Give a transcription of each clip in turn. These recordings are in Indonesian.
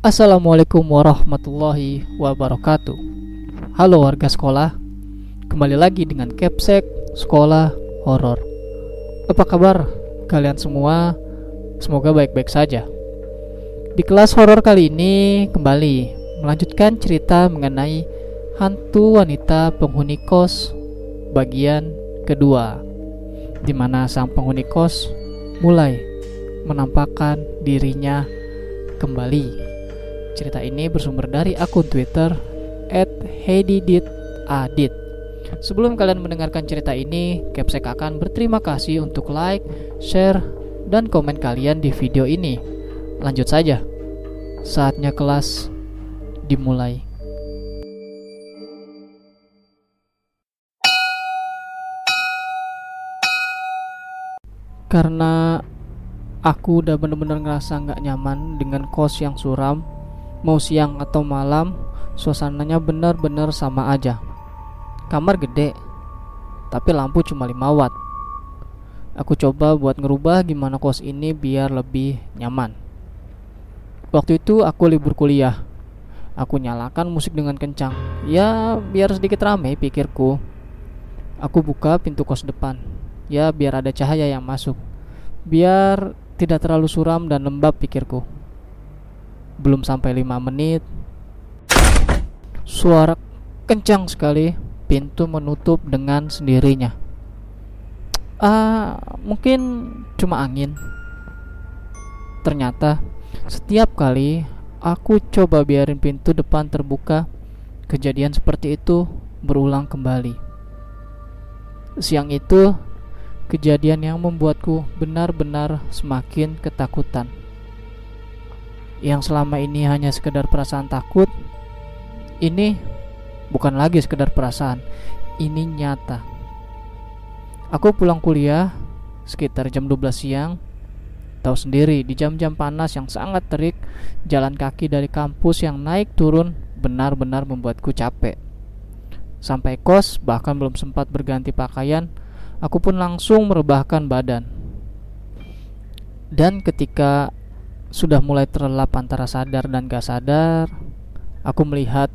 Assalamualaikum warahmatullahi wabarakatuh. Halo warga sekolah Kembali lagi dengan Capsek Sekolah Horor. Apa kabar kalian semua? Semoga baik-baik saja. Di kelas horor kali ini kembali Melanjutkan cerita mengenai Hantu wanita penghuni kos Bagian kedua di mana sang penghuni kos mulai menampakkan dirinya kembali Cerita ini bersumber dari akun Twitter @heididitadit. Sebelum kalian mendengarkan cerita ini, Capsek akan berterima kasih untuk like, share, dan komen kalian di video ini. Lanjut saja. Saatnya kelas dimulai. Karena aku udah bener-bener ngerasa nggak nyaman dengan kos yang suram Mau siang atau malam, suasananya benar-benar sama aja. Kamar gede, tapi lampu cuma 5 watt. Aku coba buat ngerubah gimana kos ini biar lebih nyaman. Waktu itu aku libur kuliah. Aku nyalakan musik dengan kencang. Ya, biar sedikit rame pikirku. Aku buka pintu kos depan. Ya, biar ada cahaya yang masuk. Biar tidak terlalu suram dan lembab pikirku. Belum sampai 5 menit. Suara kencang sekali Pintu menutup dengan sendirinya. Ah, mungkin cuma angin. Ternyata setiap kali aku coba biarin pintu depan terbuka Kejadian seperti itu berulang kembali. Siang itu kejadian yang membuatku benar-benar semakin ketakutan yang selama ini hanya sekedar perasaan takut ini bukan lagi sekedar perasaan ini nyata. Aku pulang kuliah sekitar jam 12 siang tahu sendiri di jam-jam panas yang sangat terik jalan kaki dari kampus yang naik turun benar-benar membuatku capek. Sampai kos bahkan belum sempat berganti pakaian aku pun langsung merebahkan badan. Dan ketika sudah mulai terlelap antara sadar dan gak sadar, aku melihat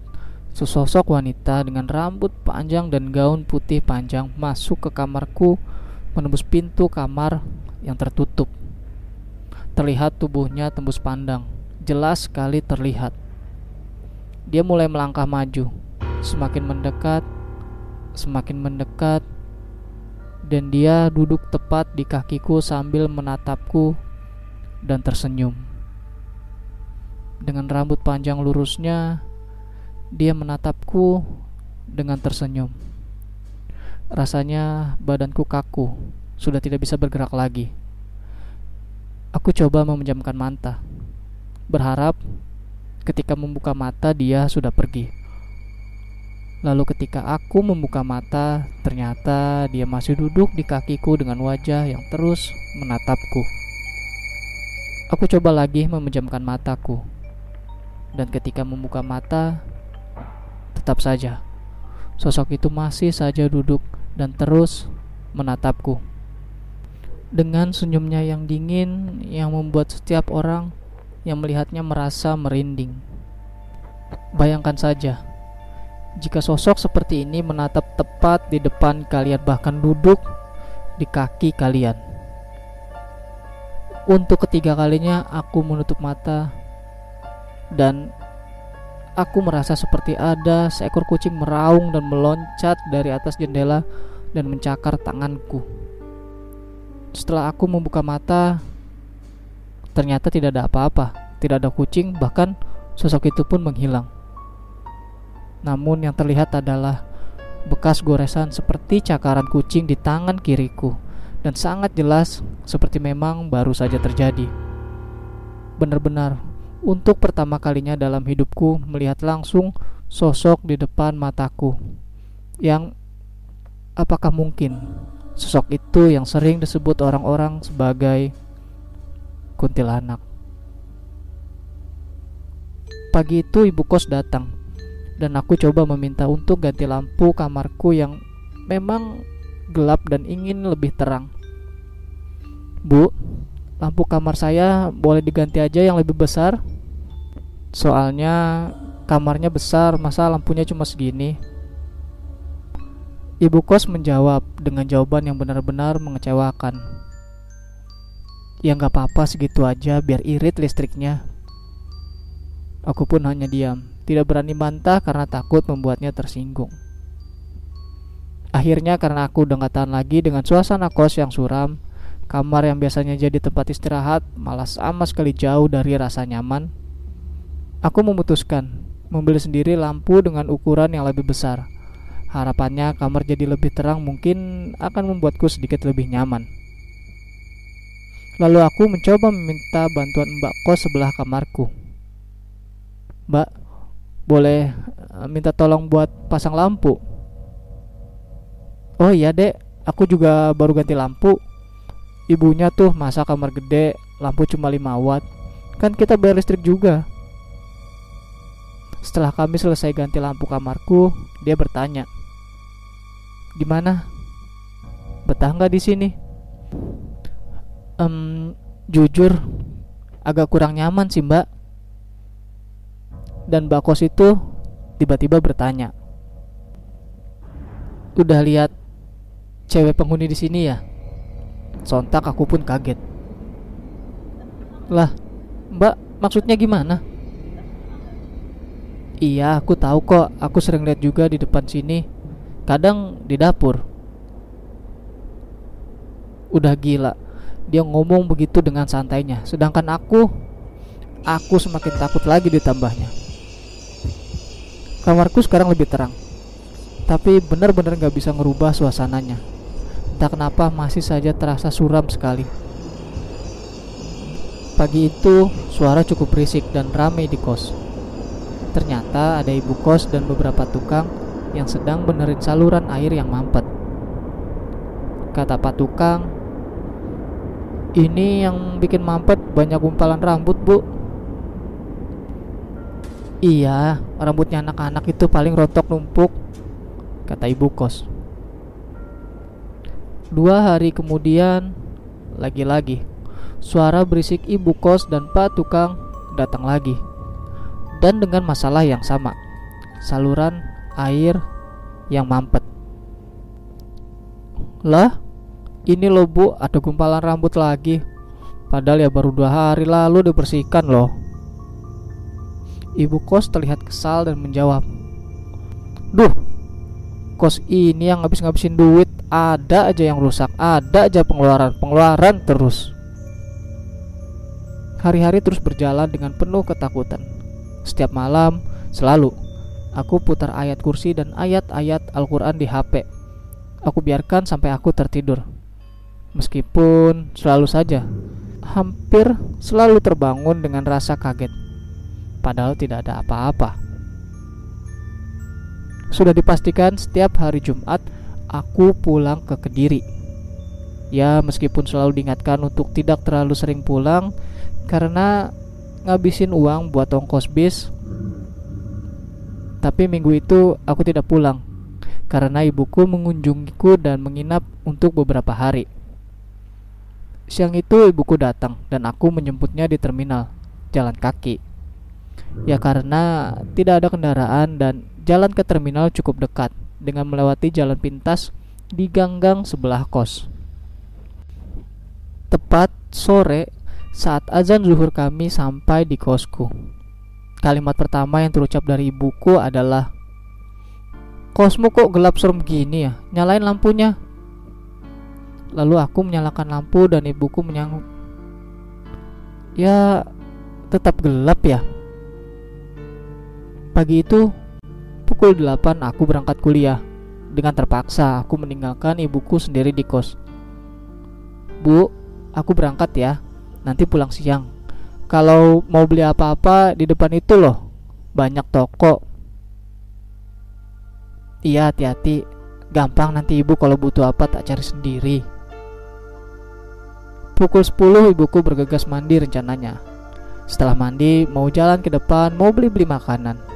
sesosok wanita dengan rambut panjang dan gaun putih panjang masuk ke kamarku menembus pintu kamar yang tertutup. Terlihat tubuhnya tembus pandang, jelas sekali terlihat. Dia mulai melangkah maju, semakin mendekat, semakin mendekat, dan dia duduk tepat di kakiku sambil menatapku dan tersenyum. Dengan rambut panjang lurusnya, dia menatapku dengan tersenyum. Rasanya badanku kaku, sudah tidak bisa bergerak lagi. Aku coba memejamkan mata, berharap ketika membuka mata dia sudah pergi. Lalu ketika aku membuka mata, ternyata dia masih duduk di kakiku dengan wajah yang terus menatapku. Aku coba lagi memejamkan mataku dan ketika membuka mata, tetap saja sosok itu masih saja duduk dan terus menatapku. Dengan senyumnya yang dingin yang membuat setiap orang yang melihatnya merasa merinding. Bayangkan saja, jika sosok seperti ini menatap tepat di depan kalian, bahkan duduk di kaki kalian. Untuk ketiga kalinya, aku menutup mata dan aku merasa seperti ada seekor kucing meraung dan meloncat dari atas jendela dan mencakar tanganku. Setelah aku membuka mata, ternyata tidak ada apa-apa, tidak ada kucing, bahkan sosok itu pun menghilang. Namun yang terlihat adalah bekas goresan seperti cakaran kucing di tangan kiriku dan sangat jelas seperti memang baru saja terjadi. Benar-benar untuk pertama kalinya dalam hidupku melihat langsung sosok di depan mataku yang apakah mungkin sosok itu yang sering disebut orang-orang sebagai kuntilanak. Pagi itu ibu kos datang dan aku coba meminta untuk ganti lampu kamarku yang memang gelap dan ingin lebih terang. Bu, lampu kamar saya boleh diganti aja yang lebih besar? Soalnya kamarnya besar, masa lampunya cuma segini? Ibu kos menjawab dengan jawaban yang benar-benar mengecewakan. Ya nggak apa-apa segitu aja biar irit listriknya. Aku pun hanya diam, tidak berani bantah karena takut membuatnya tersinggung. Akhirnya karena aku udah gak tahan lagi dengan suasana kos yang suram, kamar yang biasanya jadi tempat istirahat malah sama sekali jauh dari rasa nyaman. Aku memutuskan membeli sendiri lampu dengan ukuran yang lebih besar Harapannya kamar jadi lebih terang mungkin akan membuatku sedikit lebih nyaman. Lalu aku mencoba meminta bantuan mbak kos sebelah kamarku. Mbak, boleh eh, minta tolong buat pasang lampu? Oh iya dek, aku juga baru ganti lampu. Ibunya tuh masa kamar gede, lampu cuma 5 watt. Kan kita bayar listrik juga. Setelah kami selesai ganti lampu kamarku, dia bertanya, Gimana? Betah nggak di sini? Um, jujur, agak kurang nyaman sih mbak. Dan mbak kos itu tiba-tiba bertanya, udah lihat cewek penghuni di sini ya? Sontak aku pun kaget. Lah, mbak maksudnya gimana? Iya, aku tahu kok. Aku sering lihat juga di depan sini. Kadang di dapur. Udah gila. Dia ngomong begitu dengan santainya. Sedangkan aku aku semakin takut lagi ditambahnya. Kamarku sekarang lebih terang. Tapi benar-benar gak bisa ngerubah suasananya entah kenapa masih saja terasa suram sekali pagi itu suara cukup berisik dan ramai di kos ternyata ada ibu kos dan beberapa tukang yang sedang benerin saluran air yang mampet. Kata Pak Tukang, ini yang bikin mampet banyak gumpalan rambut, Bu. Iya, rambutnya anak-anak itu paling rontok numpuk, kata ibu kos. Dua hari kemudian, lagi-lagi, suara berisik ibu kos dan Pak Tukang datang lagi. Dan dengan masalah yang sama, saluran air yang mampet. Lah, ini loh bu, ada gumpalan rambut lagi. Padahal ya baru dua hari lalu dibersihkan loh. Ibu kos terlihat kesal dan menjawab, Duh, kos ini yang ngabis-ngabisin duit Ada aja yang rusak, ada aja pengeluaran-pengeluaran terus Hari-hari terus berjalan dengan penuh ketakutan Setiap malam, selalu Aku putar ayat kursi dan ayat-ayat Al-Quran di HP. Aku biarkan sampai aku tertidur. Meskipun selalu saja, hampir selalu terbangun dengan rasa kaget. Padahal tidak ada apa-apa. Sudah dipastikan setiap hari Jumat aku pulang ke Kediri. Ya, meskipun selalu diingatkan untuk tidak terlalu sering pulang karena ngabisin uang buat ongkos bis tapi minggu itu aku tidak pulang karena ibuku mengunjungiku dan menginap untuk beberapa hari. Siang itu ibuku datang dan aku menjemputnya di terminal, jalan kaki. Ya karena tidak ada kendaraan dan jalan ke terminal cukup dekat dengan melewati jalan pintas di ganggang sebelah kos. Tepat sore saat azan zuhur kami sampai di kosku. Kalimat pertama yang terucap dari ibuku adalah Kosmu kok gelap serem gini ya? Nyalain lampunya. Lalu aku menyalakan lampu dan ibuku menyanggup. Ya, tetap gelap ya. Pagi itu, pukul 8 aku berangkat kuliah. Dengan terpaksa, aku meninggalkan ibuku sendiri di kos. Bu, aku berangkat ya. Nanti pulang siang. Kalau mau beli apa-apa di depan itu loh, banyak toko. Iya, hati-hati. Gampang nanti ibu kalau butuh apa tak cari sendiri. Pukul 10 ibuku bergegas mandi rencananya. Setelah mandi, mau jalan ke depan, mau beli-beli makanan.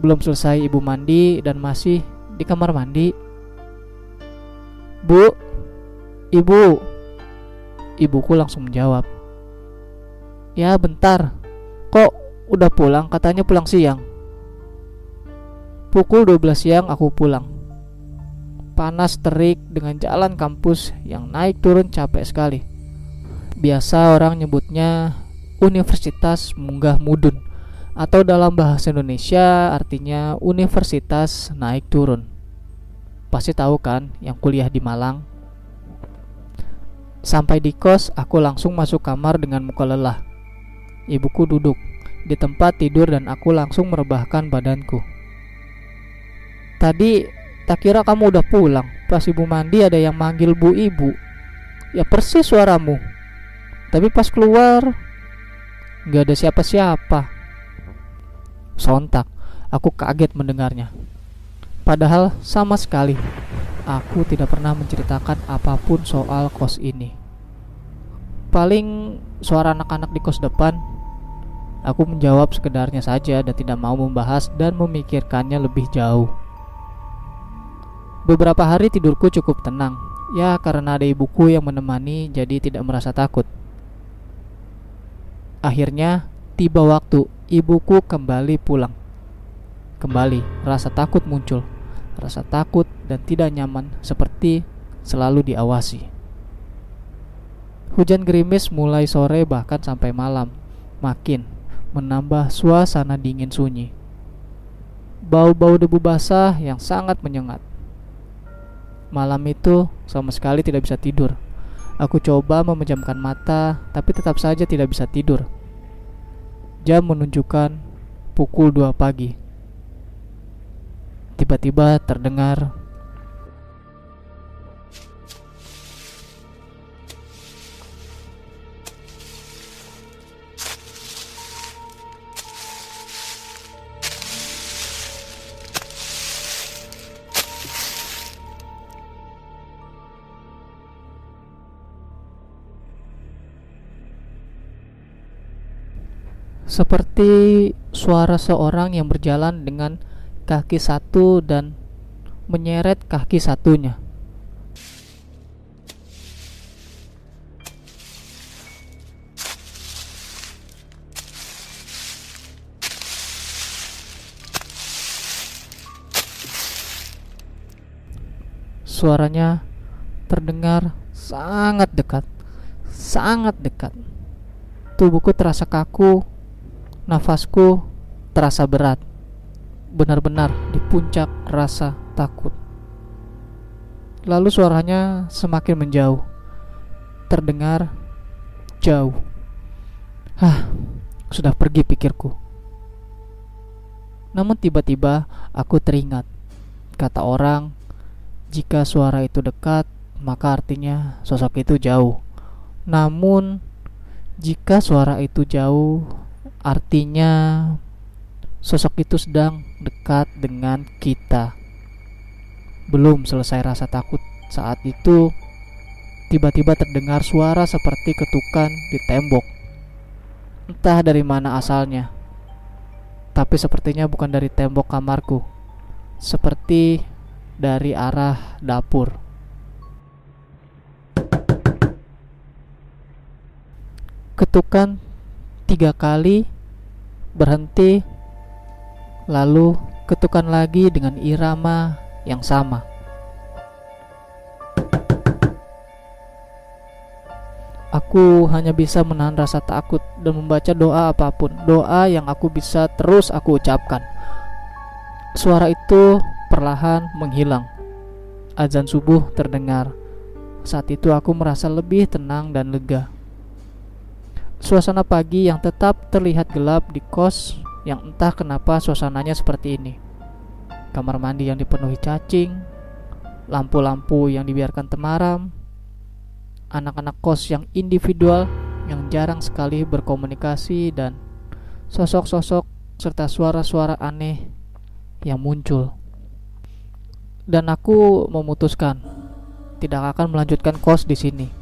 Belum selesai ibu mandi dan masih di kamar mandi. Bu, ibu. Ibuku langsung menjawab. Ya bentar Kok udah pulang? Katanya pulang siang. Pukul 12 siang aku pulang. Panas terik dengan jalan kampus yang naik turun capek sekali. Biasa orang nyebutnya Universitas Munggah Mudun atau dalam bahasa Indonesia artinya universitas naik turun. Pasti tahu kan yang kuliah di Malang? Sampai di kos, aku langsung masuk kamar dengan muka lelah. Ibuku duduk di tempat tidur dan aku langsung merebahkan badanku. Tadi tak kira kamu udah pulang. Pas ibu mandi ada yang manggil bu ibu. Ya persis suaramu. Tapi pas keluar nggak ada siapa-siapa. Sontak, aku kaget mendengarnya. Padahal sama sekali aku tidak pernah menceritakan apa pun soal kos ini. Paling suara anak-anak di kos depan. Aku menjawab sekedarnya saja dan tidak mau membahas dan memikirkannya lebih jauh. Beberapa hari tidurku cukup tenang, ya karena ada ibuku yang menemani jadi tidak merasa takut. Akhirnya tiba waktu ibuku kembali pulang. Kembali rasa takut muncul, rasa takut dan tidak nyaman seperti selalu diawasi. Hujan gerimis mulai sore bahkan sampai malam, makin menambah suasana dingin sunyi. Bau-bau debu basah yang sangat menyengat Malam itu sama sekali tidak bisa tidur. Aku coba memejamkan mata, tapi tetap saja tidak bisa tidur. Jam menunjukkan pukul 2 pagi. Tiba-tiba terdengar seperti suara seorang yang berjalan dengan kaki satu dan menyeret kaki satunya. Suaranya terdengar sangat dekat, sangat dekat. Tubuhku terasa kaku Nafasku terasa berat, benar-benar di puncak rasa takut. Lalu suaranya semakin menjauh, terdengar jauh. Hah, sudah pergi pikirku. Namun tiba-tiba aku teringat kata orang, jika suara itu dekat, maka artinya sosok itu jauh. Namun jika suara itu jauh, Artinya sosok itu sedang dekat dengan kita. Belum selesai rasa takut saat itu tiba-tiba terdengar suara seperti ketukan di tembok. Entah dari mana asalnya. Tapi sepertinya bukan dari tembok kamarku. Seperti dari arah dapur. Ketukan tiga kali berhenti lalu ketukan lagi dengan irama yang sama Aku hanya bisa menahan rasa takut dan membaca doa apa pun, doa yang aku bisa terus aku ucapkan. Suara itu perlahan menghilang. Azan subuh terdengar. Saat itu aku merasa lebih tenang dan lega. Suasana pagi yang tetap terlihat gelap di kos yang entah kenapa suasananya seperti ini. Kamar mandi yang dipenuhi cacing, lampu-lampu yang dibiarkan temaram, anak-anak kos yang individual yang jarang sekali berkomunikasi dan sosok-sosok serta suara-suara aneh yang muncul. Dan aku memutuskan tidak akan melanjutkan kos di sini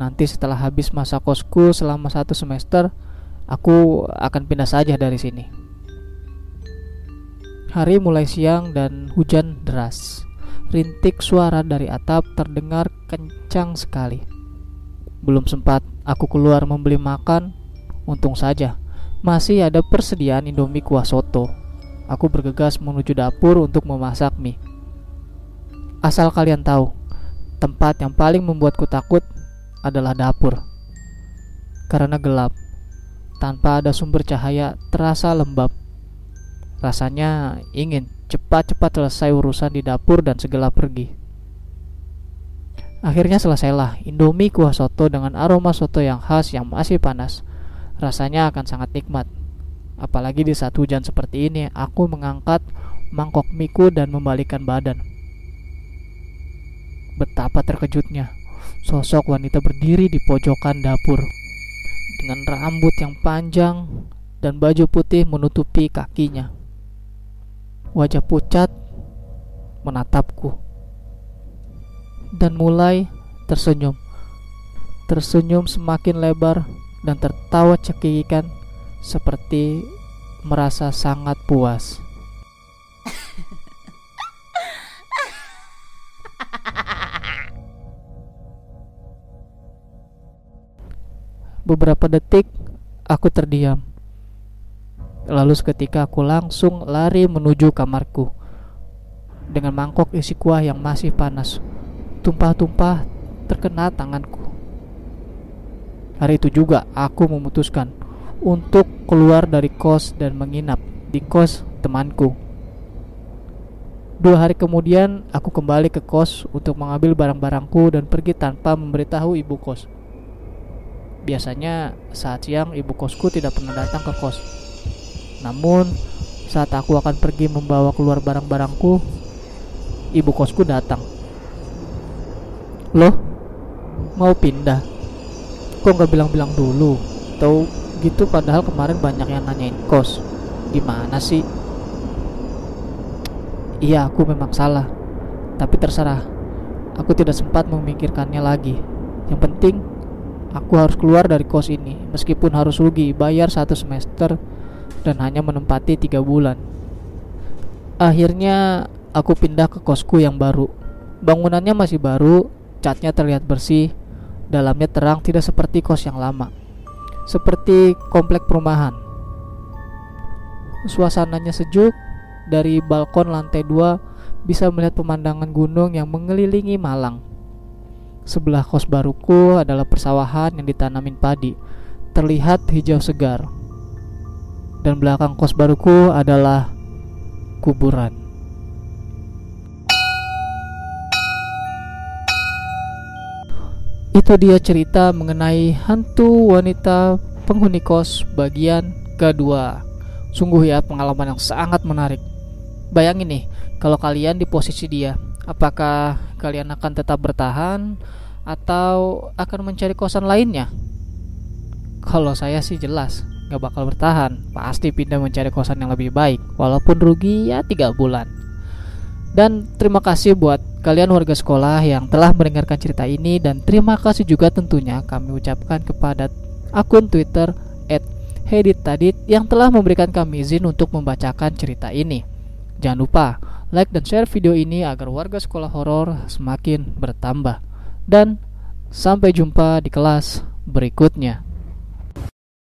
Nanti setelah habis masa kosku selama satu semester, aku akan pindah saja dari sini. Hari mulai siang dan hujan deras. Rintik suara dari atap terdengar kencang sekali. Belum sempat aku keluar membeli makan, untung saja masih ada persediaan Indomie kuah soto. Aku bergegas menuju dapur untuk memasak mie. Asal kalian tahu, tempat yang paling membuatku takut adalah dapur. Karena gelap, tanpa ada sumber cahaya terasa lembab. Rasanya ingin cepat-cepat selesai urusan di dapur dan segera pergi. Akhirnya selesailah Indomie kuah soto dengan aroma soto yang khas yang masih panas. Rasanya akan sangat nikmat. Apalagi di saat hujan seperti ini, aku mengangkat mangkok miku dan membalikan badan. Betapa terkejutnya, sosok wanita berdiri di pojokan dapur dengan rambut yang panjang dan baju putih menutupi kakinya. Wajah pucat menatapku dan mulai tersenyum. Tersenyum semakin lebar dan tertawa cekikikan seperti merasa sangat puas. Beberapa detik aku terdiam. Lalu seketika aku langsung lari menuju kamarku dengan mangkok isi kuah yang masih panas. Tumpah-tumpah terkena tanganku. Hari itu juga aku memutuskan untuk keluar dari kos dan menginap di kos temanku. Dua hari kemudian, aku kembali ke kos untuk mengambil barang-barangku dan pergi tanpa memberitahu ibu kos. Biasanya saat siang ibu kosku tidak pernah datang ke kos. Namun, saat aku akan pergi membawa keluar barang-barangku, ibu kosku datang. Loh, mau pindah? Kok nggak bilang-bilang dulu? Tahu gitu padahal kemarin banyak yang nanyain kos gimana sih iya aku memang salah tapi terserah aku tidak sempat memikirkannya lagi yang penting aku harus keluar dari kos ini meskipun harus rugi bayar satu semester dan hanya menempati tiga bulan akhirnya aku pindah ke kosku yang baru bangunannya masih baru catnya terlihat bersih dalamnya terang tidak seperti kos yang lama seperti komplek perumahan. Suasananya sejuk, dari balkon lantai dua bisa melihat pemandangan gunung yang mengelilingi Malang. Sebelah kos baruku adalah persawahan yang ditanamin padi, terlihat hijau segar. Dan belakang kos baruku adalah kuburan. Itu dia cerita mengenai hantu wanita penghuni kos bagian kedua. Sungguh ya pengalaman yang sangat menarik. Bayangin nih, kalau kalian di posisi dia, apakah kalian akan tetap bertahan atau akan mencari kosan lainnya? Kalau saya sih jelas nggak bakal bertahan, pasti pindah mencari kosan yang lebih baik, walaupun rugi ya tiga bulan. Dan terima kasih buat kalian warga sekolah yang telah mendengarkan cerita ini dan terima kasih juga tentunya kami ucapkan kepada akun Twitter @heditadit yang telah memberikan kami izin untuk membacakan cerita ini. Jangan lupa like dan share video ini agar warga sekolah horor semakin bertambah. Dan sampai jumpa di kelas berikutnya.